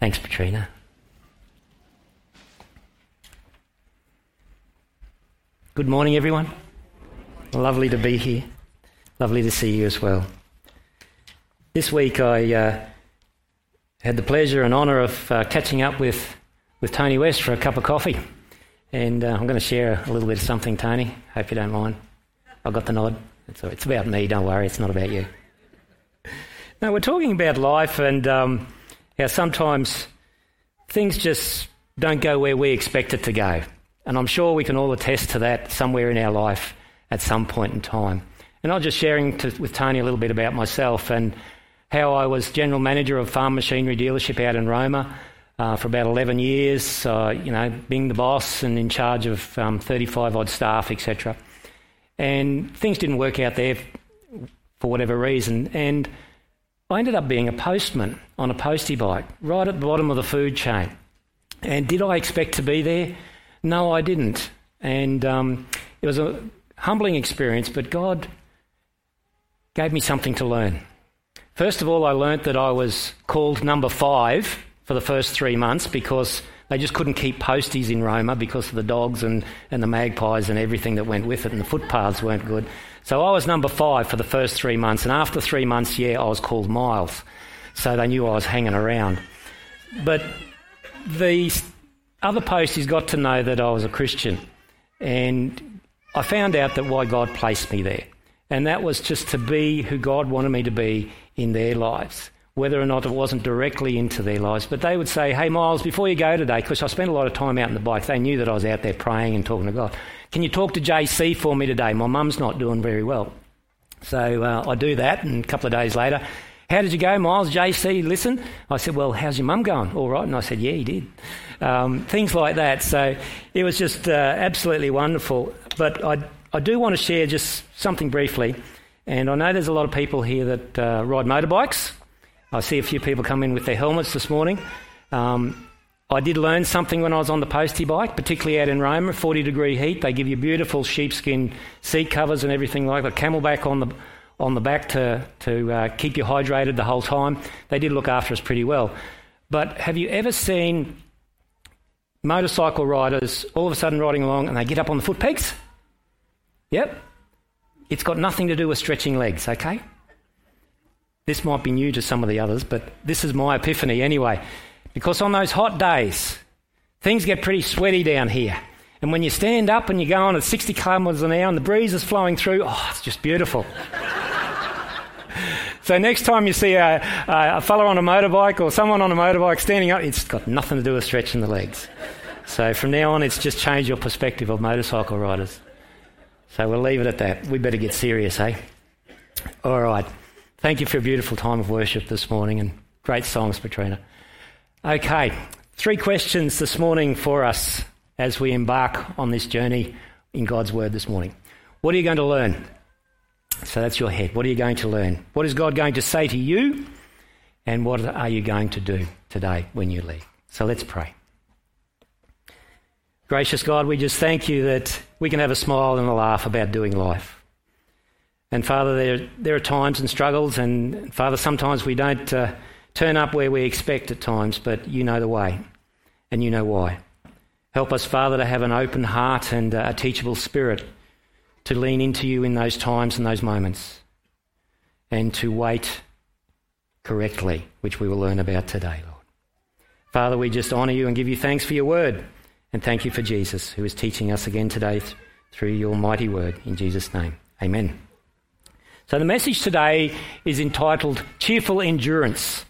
Thanks, Katrina. Good morning, everyone. Lovely to be here. Lovely to see you as well. This week I uh, had the pleasure and honour of uh, catching up with, with Tony West for a cup of coffee. And uh, I'm going to share a little bit of something, Tony. Hope you don't mind. I got the nod. It's, it's about me, don't worry, it's not about you. Now, we're talking about life and um, how sometimes things just don't go where we expect it to go. And I'm sure we can all attest to that somewhere in our life at some point in time. And I was just sharing to, with Tony a little bit about myself and how I was general manager of farm machinery dealership out in Roma uh, for about 11 years, uh, you know, being the boss and in charge of um, 35 odd staff, etc. And things didn't work out there for whatever reason. And I ended up being a postman on a postie bike right at the bottom of the food chain. And did I expect to be there? No, I didn't. And um, it was a humbling experience, but God gave me something to learn. First of all, I learnt that I was called number five for the first three months because they just couldn't keep posties in Roma because of the dogs and, and the magpies and everything that went with it, and the footpaths weren't good. So I was number five for the first three months, and after three months, yeah, I was called Miles. So they knew I was hanging around. But the other posties got to know that I was a Christian, and I found out that why God placed me there. And that was just to be who God wanted me to be in their lives, whether or not it wasn't directly into their lives. But they would say, Hey, Miles, before you go today, because I spent a lot of time out in the bike, they knew that I was out there praying and talking to God. Can you talk to JC for me today? My mum's not doing very well. So uh, I do that, and a couple of days later, how did you go, Miles? JC, listen. I said, Well, how's your mum going? All right. And I said, Yeah, he did. Um, things like that. So it was just uh, absolutely wonderful. But I I do want to share just something briefly. And I know there's a lot of people here that uh, ride motorbikes. I see a few people come in with their helmets this morning. Um, I did learn something when I was on the postie bike, particularly out in Roma, 40 degree heat. They give you beautiful sheepskin seat covers and everything like that, CamelBak on the, on the back to, to uh, keep you hydrated the whole time. They did look after us pretty well. But have you ever seen motorcycle riders all of a sudden riding along and they get up on the foot pegs? Yep. It's got nothing to do with stretching legs, okay? This might be new to some of the others, but this is my epiphany anyway. Because on those hot days, things get pretty sweaty down here. And when you stand up and you go on at 60 kilometres an hour and the breeze is flowing through, oh, it's just beautiful. so next time you see a, a, a fellow on a motorbike or someone on a motorbike standing up, it's got nothing to do with stretching the legs. So from now on, it's just change your perspective of motorcycle riders. So we'll leave it at that. We better get serious, eh? All right. Thank you for a beautiful time of worship this morning and great songs, Katrina. Okay, three questions this morning for us as we embark on this journey in God's Word this morning. What are you going to learn? So that's your head. What are you going to learn? What is God going to say to you? And what are you going to do today when you leave? So let's pray. Gracious God, we just thank you that we can have a smile and a laugh about doing life. And Father, there, there are times and struggles, and Father, sometimes we don't uh, turn up where we expect at times, but you know the way, and you know why. Help us, Father, to have an open heart and uh, a teachable spirit to lean into you in those times and those moments, and to wait correctly, which we will learn about today, Lord. Father, we just honour you and give you thanks for your word. And thank you for Jesus, who is teaching us again today through your mighty word. In Jesus' name, amen. So the message today is entitled Cheerful Endurance.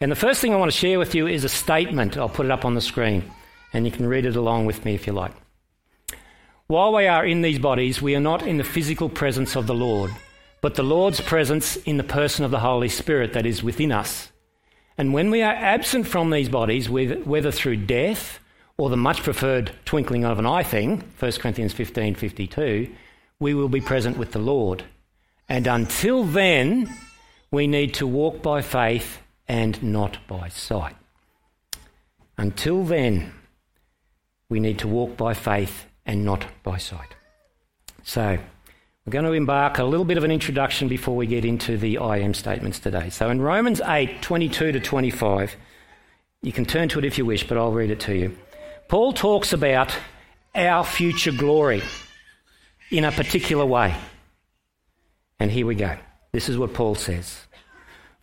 And the first thing I want to share with you is a statement. I'll put it up on the screen, and you can read it along with me if you like. While we are in these bodies, we are not in the physical presence of the Lord, but the Lord's presence in the person of the Holy Spirit that is within us. And when we are absent from these bodies, whether through death or the much preferred twinkling of an eye thing, 1 Corinthians 15 52, we will be present with the Lord. And until then, we need to walk by faith and not by sight. Until then, we need to walk by faith and not by sight. So, we're going to embark a little bit of an introduction before we get into the I am statements today. So, in Romans 8 22 to 25, You can turn to it if you wish, but I'll read it to you. Paul talks about our future glory in a particular way. And here we go. This is what Paul says.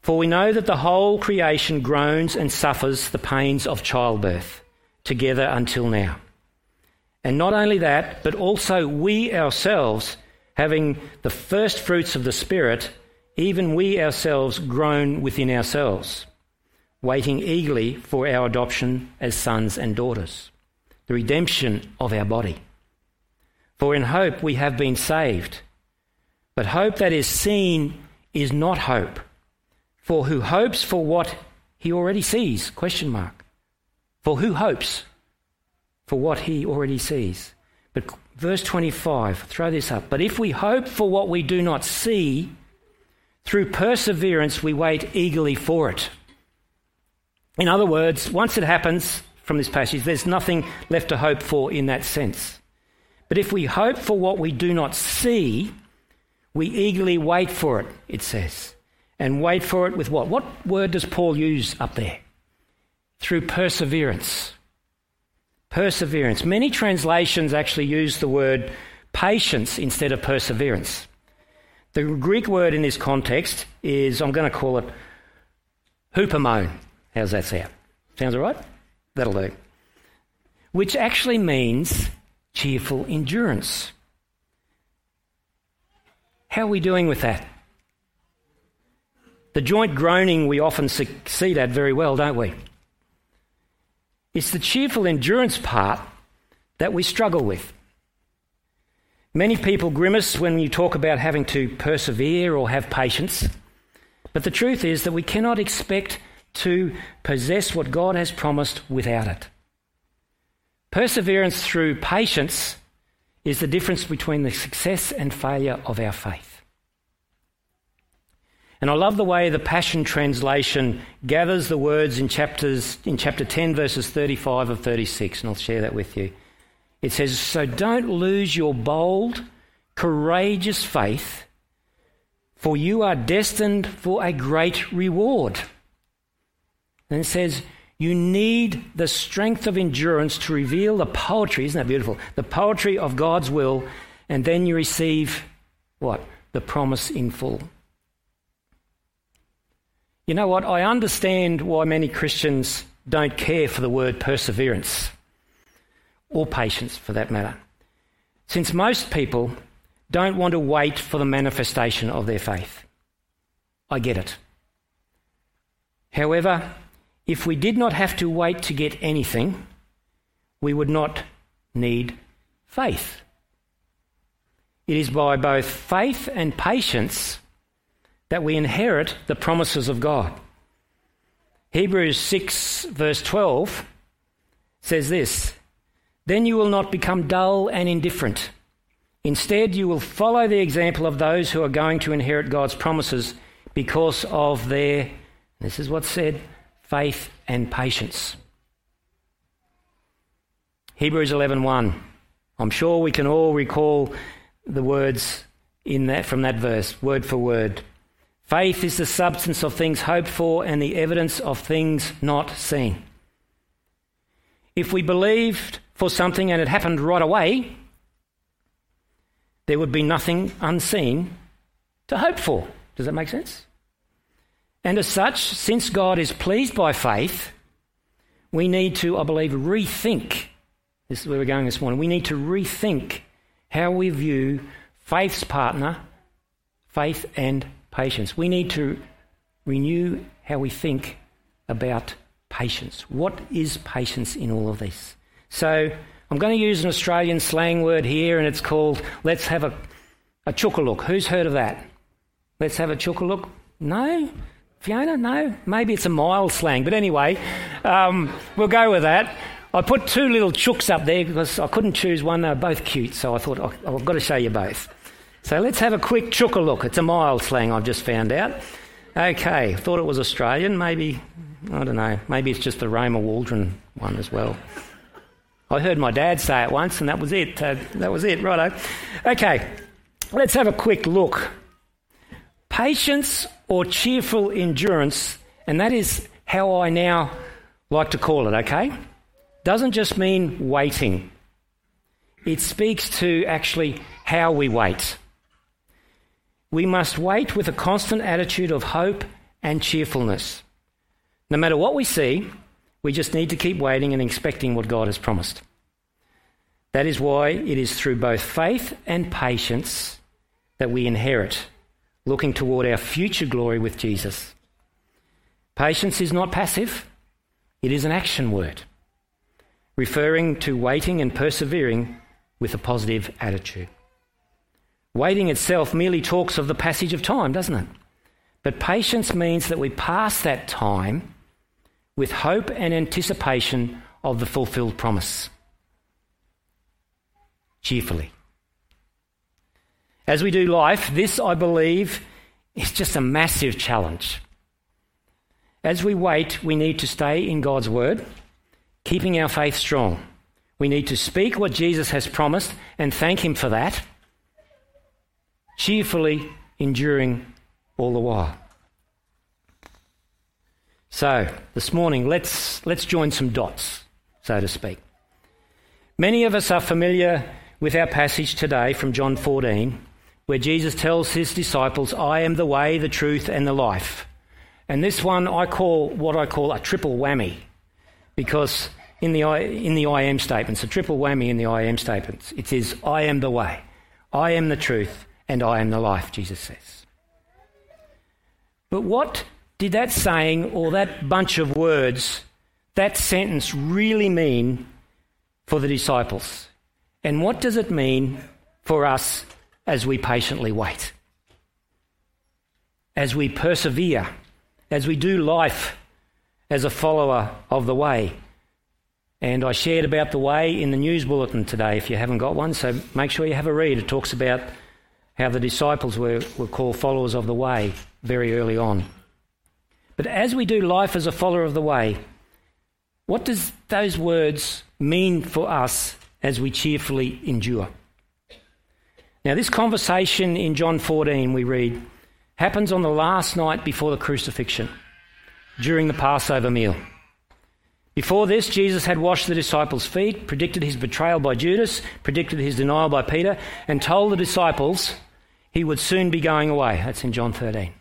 For we know that the whole creation groans and suffers the pains of childbirth together until now. And not only that, but also we ourselves, having the first fruits of the Spirit, even we ourselves groan within ourselves, waiting eagerly for our adoption as sons and daughters, the redemption of our body. For in hope we have been saved. But hope that is seen is not hope. For who hopes for what he already sees? Question mark. For who hopes for what he already sees? But verse 25, throw this up. But if we hope for what we do not see, through perseverance we wait eagerly for it. In other words, once it happens from this passage, there's nothing left to hope for in that sense. But if we hope for what we do not see, we eagerly wait for it, it says. And wait for it with what? What word does Paul use up there? Through perseverance. Perseverance. Many translations actually use the word patience instead of perseverance. The Greek word in this context is, I'm going to call it hupomone. How's that sound? Sounds all right? That'll do. Which actually means cheerful endurance. How are we doing with that? The joint groaning we often succeed at very well, don't we? It's the cheerful endurance part that we struggle with. Many people grimace when you talk about having to persevere or have patience, but the truth is that we cannot expect to possess what God has promised without it. Perseverance through patience is the difference between the success and failure of our faith. And I love the way the Passion Translation gathers the words in chapters in chapter 10 verses 35 of 36 and I'll share that with you. It says so don't lose your bold courageous faith for you are destined for a great reward. And it says you need the strength of endurance to reveal the poetry, isn't that beautiful? The poetry of God's will, and then you receive what? The promise in full. You know what? I understand why many Christians don't care for the word perseverance, or patience for that matter. Since most people don't want to wait for the manifestation of their faith. I get it. However, if we did not have to wait to get anything, we would not need faith. It is by both faith and patience that we inherit the promises of God. Hebrews 6, verse 12 says this Then you will not become dull and indifferent. Instead, you will follow the example of those who are going to inherit God's promises because of their, this is what's said, faith and patience. Hebrews 11:1. I'm sure we can all recall the words in that from that verse, word for word. Faith is the substance of things hoped for and the evidence of things not seen. If we believed for something and it happened right away, there would be nothing unseen to hope for. Does that make sense? And as such, since God is pleased by faith, we need to, I believe, rethink. This is where we're going this morning. We need to rethink how we view faith's partner, faith and patience. We need to renew how we think about patience. What is patience in all of this? So I'm going to use an Australian slang word here, and it's called let's have a, a look. Who's heard of that? Let's have a look. No? Fiona? No? Maybe it's a mild slang, but anyway, um, we'll go with that. I put two little chooks up there because I couldn't choose one. They were both cute, so I thought oh, I've got to show you both. So let's have a quick chooka look. It's a mild slang I've just found out. Okay, thought it was Australian. Maybe, I don't know, maybe it's just the Roma Waldron one as well. I heard my dad say it once, and that was it. Uh, that was it, righto. Okay, let's have a quick look. Patience or cheerful endurance, and that is how I now like to call it, okay? Doesn't just mean waiting, it speaks to actually how we wait. We must wait with a constant attitude of hope and cheerfulness. No matter what we see, we just need to keep waiting and expecting what God has promised. That is why it is through both faith and patience that we inherit, looking toward our future glory with Jesus. Patience is not passive, it is an action word, referring to waiting and persevering with a positive attitude. Waiting itself merely talks of the passage of time, doesn't it? But patience means that we pass that time with hope and anticipation of the fulfilled promise. Cheerfully. As we do life, this, I believe, is just a massive challenge. As we wait, we need to stay in God's Word, keeping our faith strong. We need to speak what Jesus has promised and thank Him for that, cheerfully enduring all the while. So, this morning, let's, let's join some dots, so to speak. Many of us are familiar with our passage today from John 14, where Jesus tells his disciples, I am the way, the truth, and the life. And this one I call what I call a triple whammy, because in the, in the I am statements, a triple whammy in the I am statements, it says, I am the way, I am the truth, and I am the life, Jesus says. But what did that saying or that bunch of words, that sentence really mean for the disciples? And what does it mean for us as we patiently wait? As we persevere, as we do life as a follower of the way. And I shared about the way in the news bulletin today if you haven't got one, so make sure you have a read. It talks about how the disciples were, were called followers of the way very early on. But as we do life as a follower of the way, what does those words mean for us as we cheerfully endure? Now, this conversation in John 14, we read, happens on the last night before the crucifixion, during the Passover meal. Before this, Jesus had washed the disciples' feet, predicted his betrayal by Judas, predicted his denial by Peter, and told the disciples he would soon be going away. That's in John 13.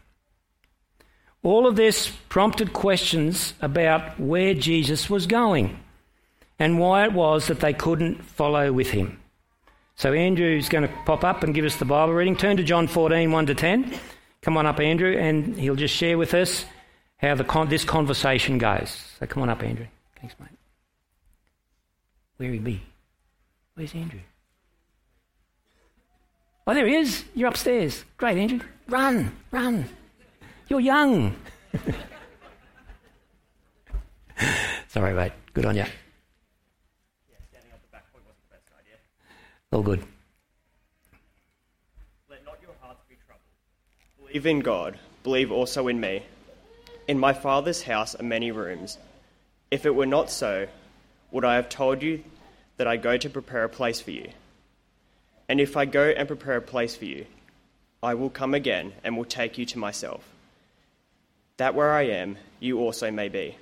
All of this prompted questions about where Jesus was going and why it was that they couldn't follow with him. So Andrew's going to pop up and give us the Bible reading. Turn to John 14, 1 to 10. Come on up, Andrew, and he'll just share with us how the con- this conversation goes. So come on up, Andrew. Thanks, mate. Where he be? Where's Andrew? Oh, there he is. You're upstairs. Great, Andrew. Run, run. You're young. Sorry, mate. Good on you. All good. Let not your hearts be troubled. Believe in God. Believe also in me. In my Father's house are many rooms. If it were not so, would I have told you that I go to prepare a place for you? And if I go and prepare a place for you, I will come again and will take you to myself that where I am, you also may be.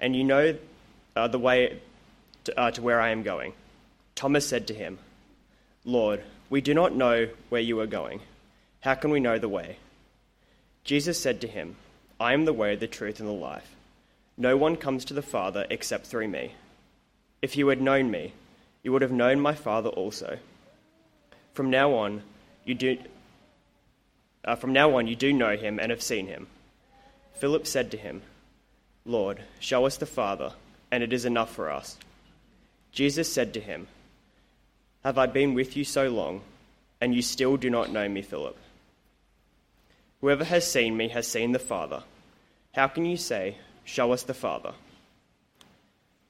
And you know uh, the way to, uh, to where I am going. Thomas said to him, Lord, we do not know where you are going. How can we know the way? Jesus said to him, I am the way, the truth, and the life. No one comes to the Father except through me. If you had known me, you would have known my Father also. From now on, you do, uh, from now on, you do know him and have seen him. Philip said to him, Lord, show us the Father, and it is enough for us. Jesus said to him, Have I been with you so long, and you still do not know me, Philip? Whoever has seen me has seen the Father. How can you say, Show us the Father?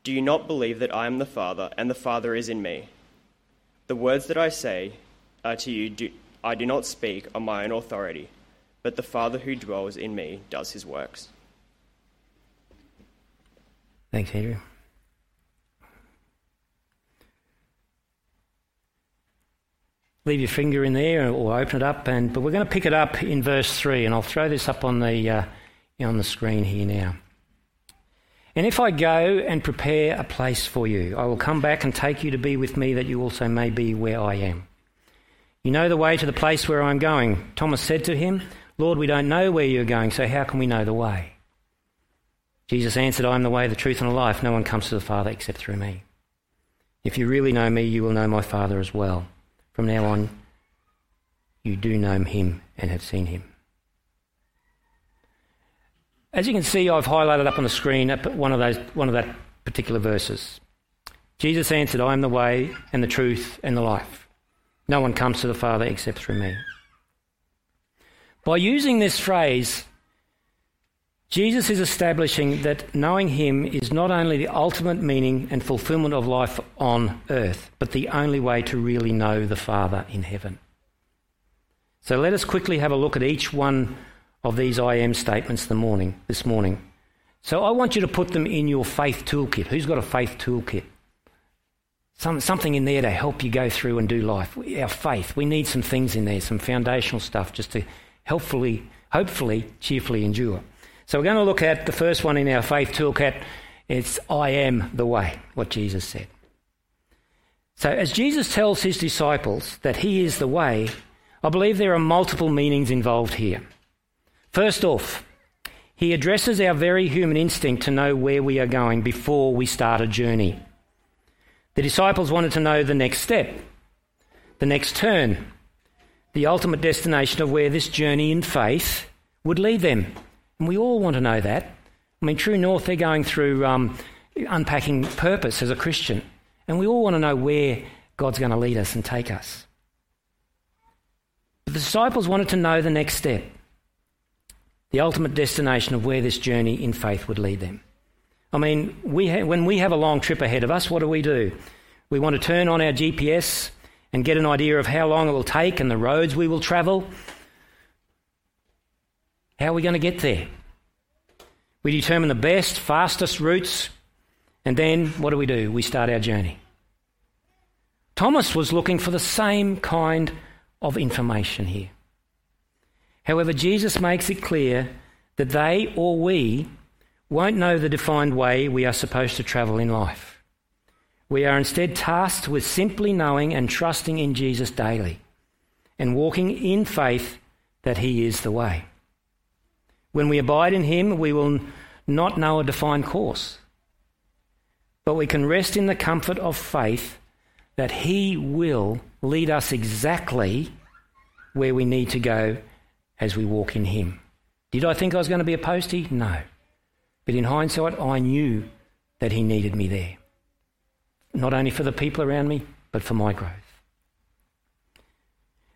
Do you not believe that I am the Father, and the Father is in me? The words that I say uh, to you do I do not speak on my own authority, but the Father who dwells in me does his works. Thanks, Andrew. Leave your finger in there or open it up, and but we're going to pick it up in verse three, and I'll throw this up on the uh, on the screen here now. And if I go and prepare a place for you, I will come back and take you to be with me, that you also may be where I am. You know the way to the place where I'm going. Thomas said to him, Lord, we don't know where you're going, so how can we know the way? Jesus answered, I am the way, the truth, and the life. No one comes to the Father except through me. If you really know me, you will know my Father as well. From now on, you do know him and have seen him. As you can see, I've highlighted up on the screen one of those one of that particular verses. Jesus answered, I am the way and the truth and the life. No one comes to the Father except through me. By using this phrase, Jesus is establishing that knowing Him is not only the ultimate meaning and fulfillment of life on earth, but the only way to really know the Father in heaven. So let us quickly have a look at each one of these I am statements the morning, this morning. So I want you to put them in your faith toolkit. Who's got a faith toolkit? Some, something in there to help you go through and do life. Our faith, we need some things in there, some foundational stuff just to helpfully, hopefully, cheerfully endure. So we're going to look at the first one in our faith toolkit. It's I am the way, what Jesus said. So as Jesus tells his disciples that he is the way, I believe there are multiple meanings involved here. First off, he addresses our very human instinct to know where we are going before we start a journey. The disciples wanted to know the next step, the next turn, the ultimate destination of where this journey in faith would lead them. And we all want to know that. I mean, True North, they're going through um, unpacking purpose as a Christian. And we all want to know where God's going to lead us and take us. The disciples wanted to know the next step, the ultimate destination of where this journey in faith would lead them. I mean, we ha- when we have a long trip ahead of us, what do we do? We want to turn on our GPS and get an idea of how long it will take and the roads we will travel how are we going to get there? We determine the best, fastest routes, and then what do we do? We start our journey. Thomas was looking for the same kind of information here. However, Jesus makes it clear that they or we won't know the defined way we are supposed to travel in life. We are instead tasked with simply knowing and trusting in Jesus daily and walking in faith that He is the way. When we abide in Him, we will not know a defined course, but we can rest in the comfort of faith that He will lead us exactly where we need to go as we walk in Him. Did I think I was going to be a postie? No. But in hindsight, I knew that He needed me there. Not only for the people around me, but for my growth.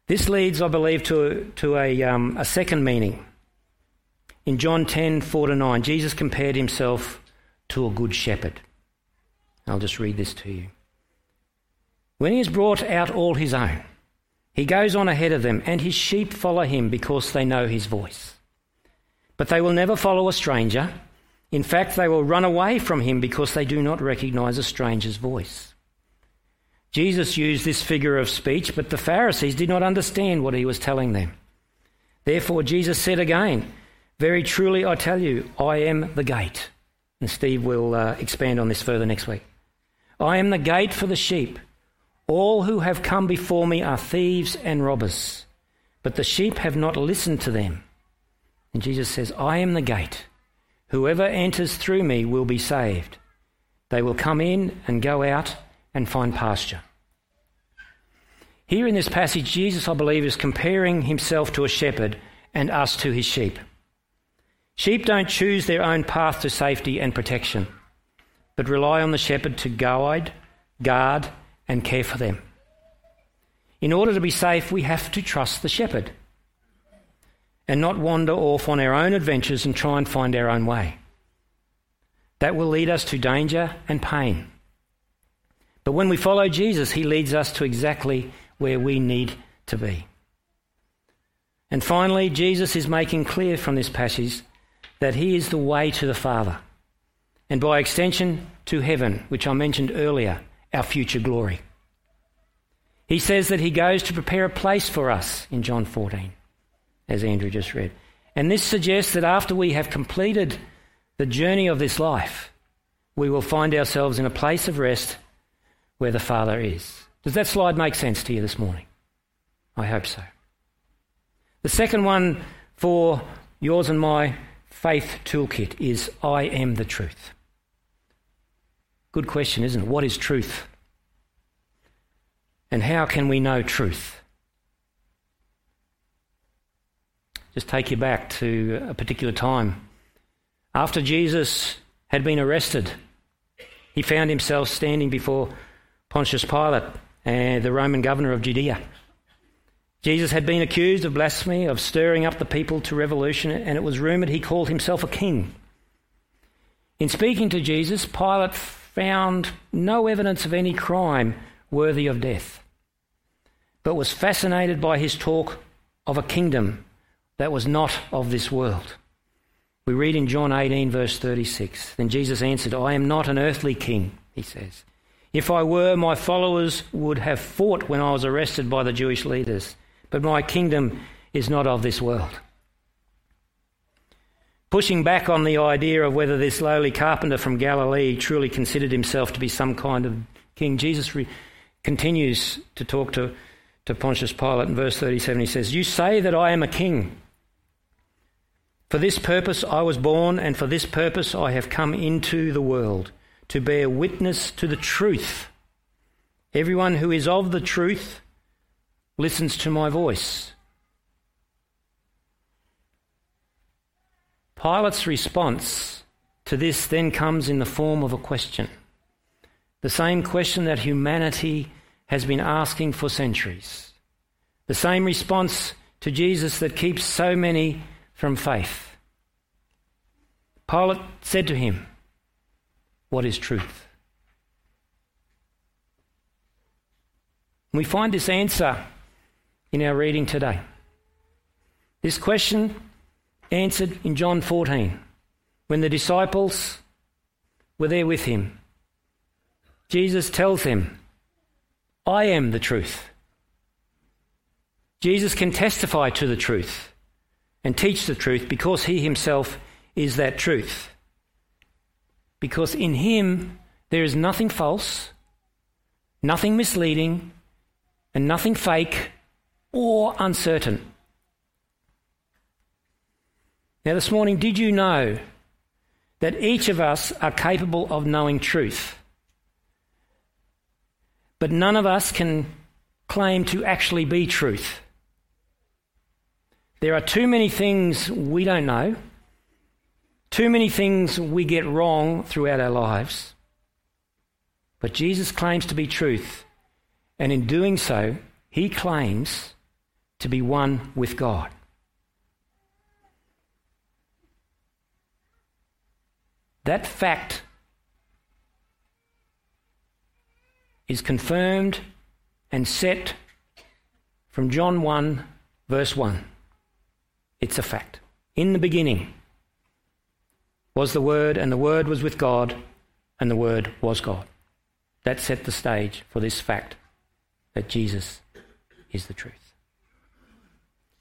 This leads, I believe, to, to a, um, a second meaning in John 10 4 to 9, Jesus compared himself to a good shepherd. I'll just read this to you. When he has brought out all his own, he goes on ahead of them, and his sheep follow him because they know his voice. But they will never follow a stranger. In fact, they will run away from him because they do not recognize a stranger's voice. Jesus used this figure of speech, but the Pharisees did not understand what he was telling them. Therefore, Jesus said again, very truly, I tell you, I am the gate. And Steve will uh, expand on this further next week. I am the gate for the sheep. All who have come before me are thieves and robbers, but the sheep have not listened to them. And Jesus says, I am the gate. Whoever enters through me will be saved. They will come in and go out and find pasture. Here in this passage, Jesus, I believe, is comparing himself to a shepherd and us to his sheep. Sheep don't choose their own path to safety and protection, but rely on the shepherd to guide, guard, and care for them. In order to be safe, we have to trust the shepherd and not wander off on our own adventures and try and find our own way. That will lead us to danger and pain. But when we follow Jesus, he leads us to exactly where we need to be. And finally, Jesus is making clear from this passage that He is the way to the Father, and by extension to heaven, which I mentioned earlier, our future glory. He says that He goes to prepare a place for us in John 14, as Andrew just read. And this suggests that after we have completed the journey of this life, we will find ourselves in a place of rest where the Father is. Does that slide make sense to you this morning? I hope so. The second one for yours and my faith toolkit is I am the truth. Good question, isn't it? What is truth? And how can we know truth? Just take you back to a particular time. After Jesus had been arrested, he found himself standing before Pontius Pilate, and the Roman governor of Judea. Jesus had been accused of blasphemy, of stirring up the people to revolution, and it was rumoured he called himself a king. In speaking to Jesus, Pilate found no evidence of any crime worthy of death, but was fascinated by his talk of a kingdom that was not of this world. We read in John 18, verse 36 Then Jesus answered, I am not an earthly king, he says. If I were, my followers would have fought when I was arrested by the Jewish leaders, but my kingdom is not of this world. Pushing back on the idea of whether this lowly carpenter from Galilee truly considered himself to be some kind of king, Jesus re- continues to talk to, to Pontius Pilate in verse 37. He says, You say that I am a king. For this purpose I was born, and for this purpose I have come into the world, to bear witness to the truth. Everyone who is of the truth listens to my voice. Pilate's response to this then comes in the form of a question. The same question that humanity has been asking for centuries. The same response to Jesus that keeps so many from faith. Pilate said to him, What is truth? We find this answer in our reading today. This question answered in John 14 when the disciples were there with him. Jesus tells them, I am the truth. Jesus can testify to the truth and teach the truth because he himself is that truth. Because in him there is nothing false, nothing misleading, and nothing fake or uncertain. Now, this morning, did you know that each of us are capable of knowing truth? But none of us can claim to actually be truth. There are too many things we don't know, too many things we get wrong throughout our lives. But Jesus claims to be truth, and in doing so, he claims to be one with God. That fact is confirmed and set from John 1, verse 1. It's a fact. In the beginning was the Word, and the Word was with God, and the Word was God. That set the stage for this fact that Jesus is the truth.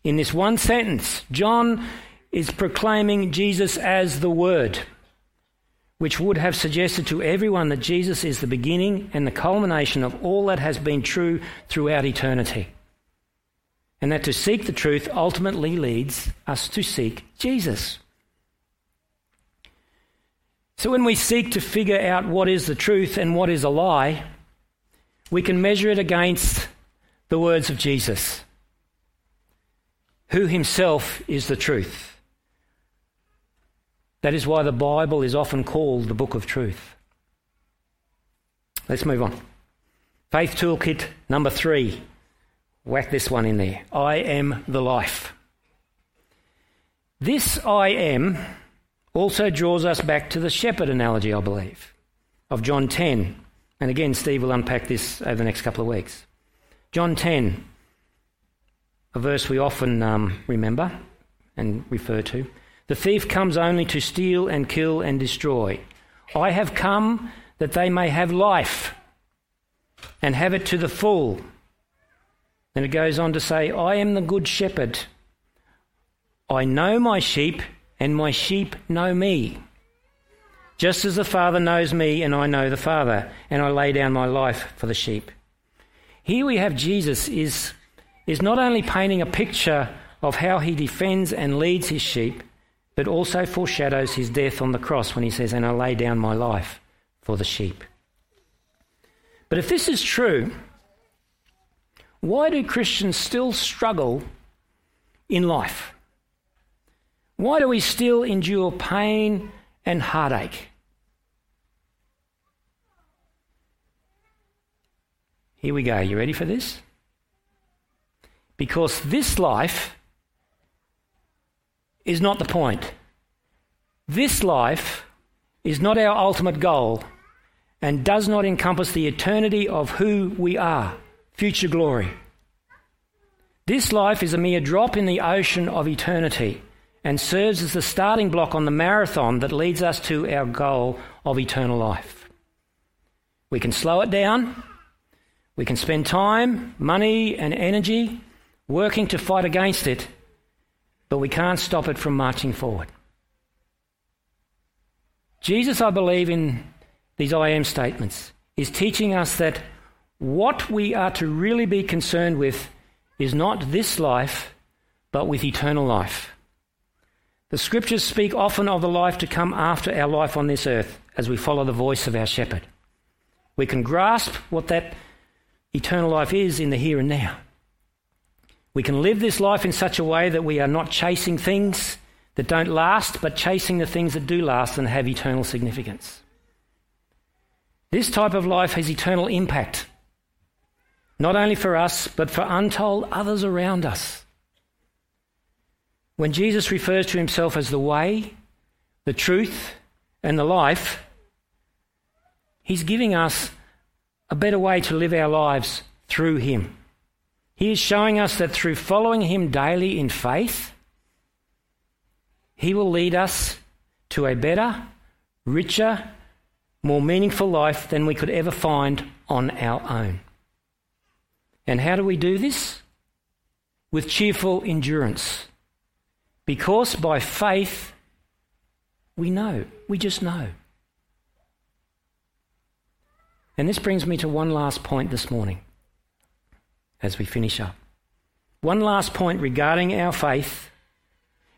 In this one sentence, John is proclaiming Jesus as the Word, which would have suggested to everyone that Jesus is the beginning and the culmination of all that has been true throughout eternity and that to seek the truth ultimately leads us to seek Jesus. So when we seek to figure out what is the truth and what is a lie, we can measure it against the words of Jesus, who himself is the truth. That is why the Bible is often called the book of truth. Let's move on. Faith Toolkit number three Whack this one in there. I am the life. This I am also draws us back to the shepherd analogy, I believe, of John 10. And again, Steve will unpack this over the next couple of weeks. John 10, a verse we often um, remember and refer to. The thief comes only to steal and kill and destroy. I have come that they may have life and have it to the full. Then it goes on to say, I am the good shepherd. I know my sheep, and my sheep know me. just as the Father knows me and I know the Father, and I lay down my life for the sheep. Here we have Jesus is, is not only painting a picture of how he defends and leads his sheep, but also foreshadows his death on the cross when he says, And I lay down my life for the sheep. But if this is true, why do Christians still struggle in life? Why do we still endure pain and heartache? Here we go. You ready for this? Because this life is not the point. This life is not our ultimate goal and does not encompass the eternity of who we are, future glory. This life is a mere drop in the ocean of eternity and serves as the starting block on the marathon that leads us to our goal of eternal life. We can slow it down. We can spend time, money, and energy working to fight against it but we can't stop it from marching forward. Jesus, I believe, in these I am statements, is teaching us that what we are to really be concerned with is not this life, but with eternal life. The scriptures speak often of the life to come after our life on this earth as we follow the voice of our shepherd. We can grasp what that eternal life is in the here and now. We can live this life in such a way that we are not chasing things that don't last, but chasing the things that do last and have eternal significance. This type of life has eternal impact, not only for us, but for untold others around us. When Jesus refers to himself as the way, the truth, and the life, he's giving us a better way to live our lives through him. He is showing us that through following Him daily in faith, He will lead us to a better, richer, more meaningful life than we could ever find on our own. And how do we do this? With cheerful endurance. Because by faith, we know. We just know. And this brings me to one last point this morning as we finish up. One last point regarding our faith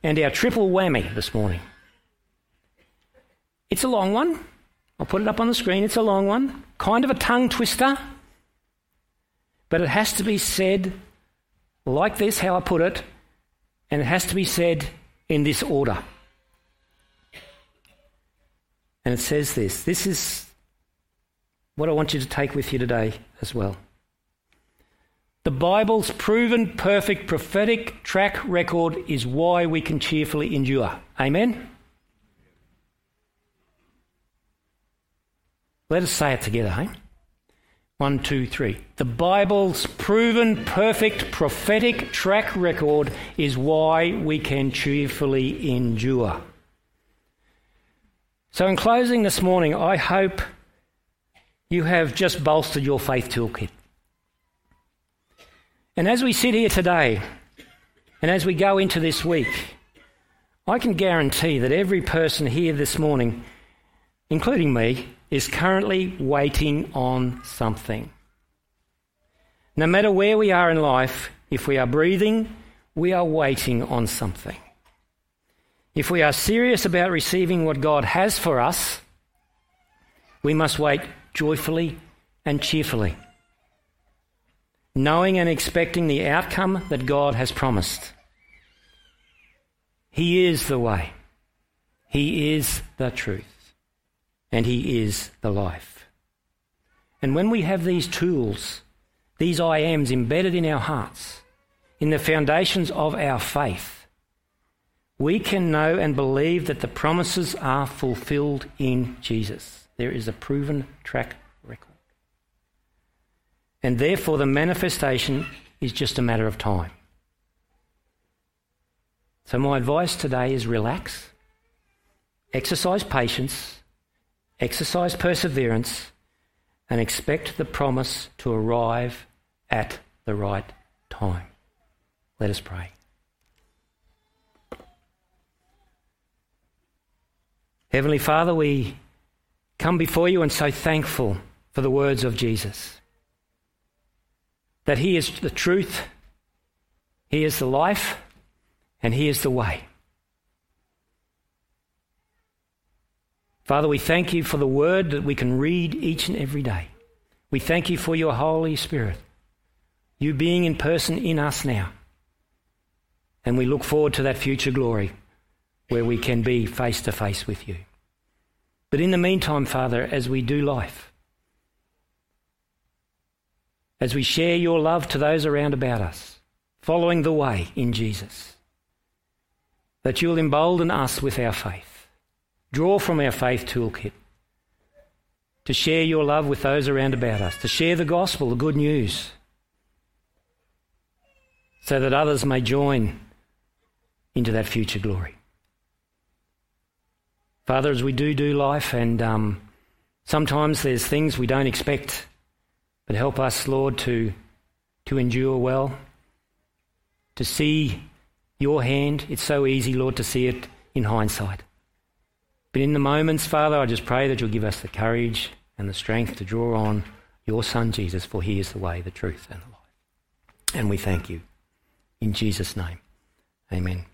and our triple whammy this morning. It's a long one. I'll put it up on the screen. It's a long one, kind of a tongue twister, but it has to be said like this, how I put it, and it has to be said in this order. And it says this this is what I want you to take with you today as well. The Bible's proven perfect prophetic track record is why we can cheerfully endure. Amen? Let us say it together? One, two, three. The Bible's proven perfect prophetic track record is why we can cheerfully endure. So, in closing this morning, I hope you have just bolstered your faith toolkit. And as we sit here today, and as we go into this week, I can guarantee that every person here this morning, including me, is currently waiting on something. No matter where we are in life, if we are breathing, we are waiting on something. If we are serious about receiving what God has for us, we must wait joyfully and cheerfully knowing and expecting the outcome that God has promised. He is the way, He is the truth, and He is the life. And when we have these tools, these I ams embedded in our hearts, in the foundations of our faith, we can know and believe that the promises are fulfilled in Jesus. There is a proven track and therefore the manifestation is just a matter of time. So, my advice today is relax, exercise patience, exercise perseverance, and expect the promise to arrive at the right time. Let us pray. Heavenly Father, we come before you and so thankful for the words of Jesus. That He is the truth, He is the life, and He is the way. Father, we thank you for the word that we can read each and every day. We thank you for your Holy Spirit, you being in person in us now. And we look forward to that future glory where we can be face to face with you. But in the meantime, Father, as we do life, as we share your love to those around about us, following the way in Jesus, that you'll embolden us with our faith. Draw from our faith toolkit to share your love with those around about us, to share the gospel, the good news, so that others may join into that future glory. Father, as we do do life, and um, sometimes there's things we don't expect, but help us, Lord, to, to endure well, to see your hand. It's so easy, Lord, to see it in hindsight. But in the moments, Father, I just pray that you'll give us the courage and the strength to draw on your Son, Jesus, for he is the way, the truth, and the life. And we thank you. In Jesus' name, amen.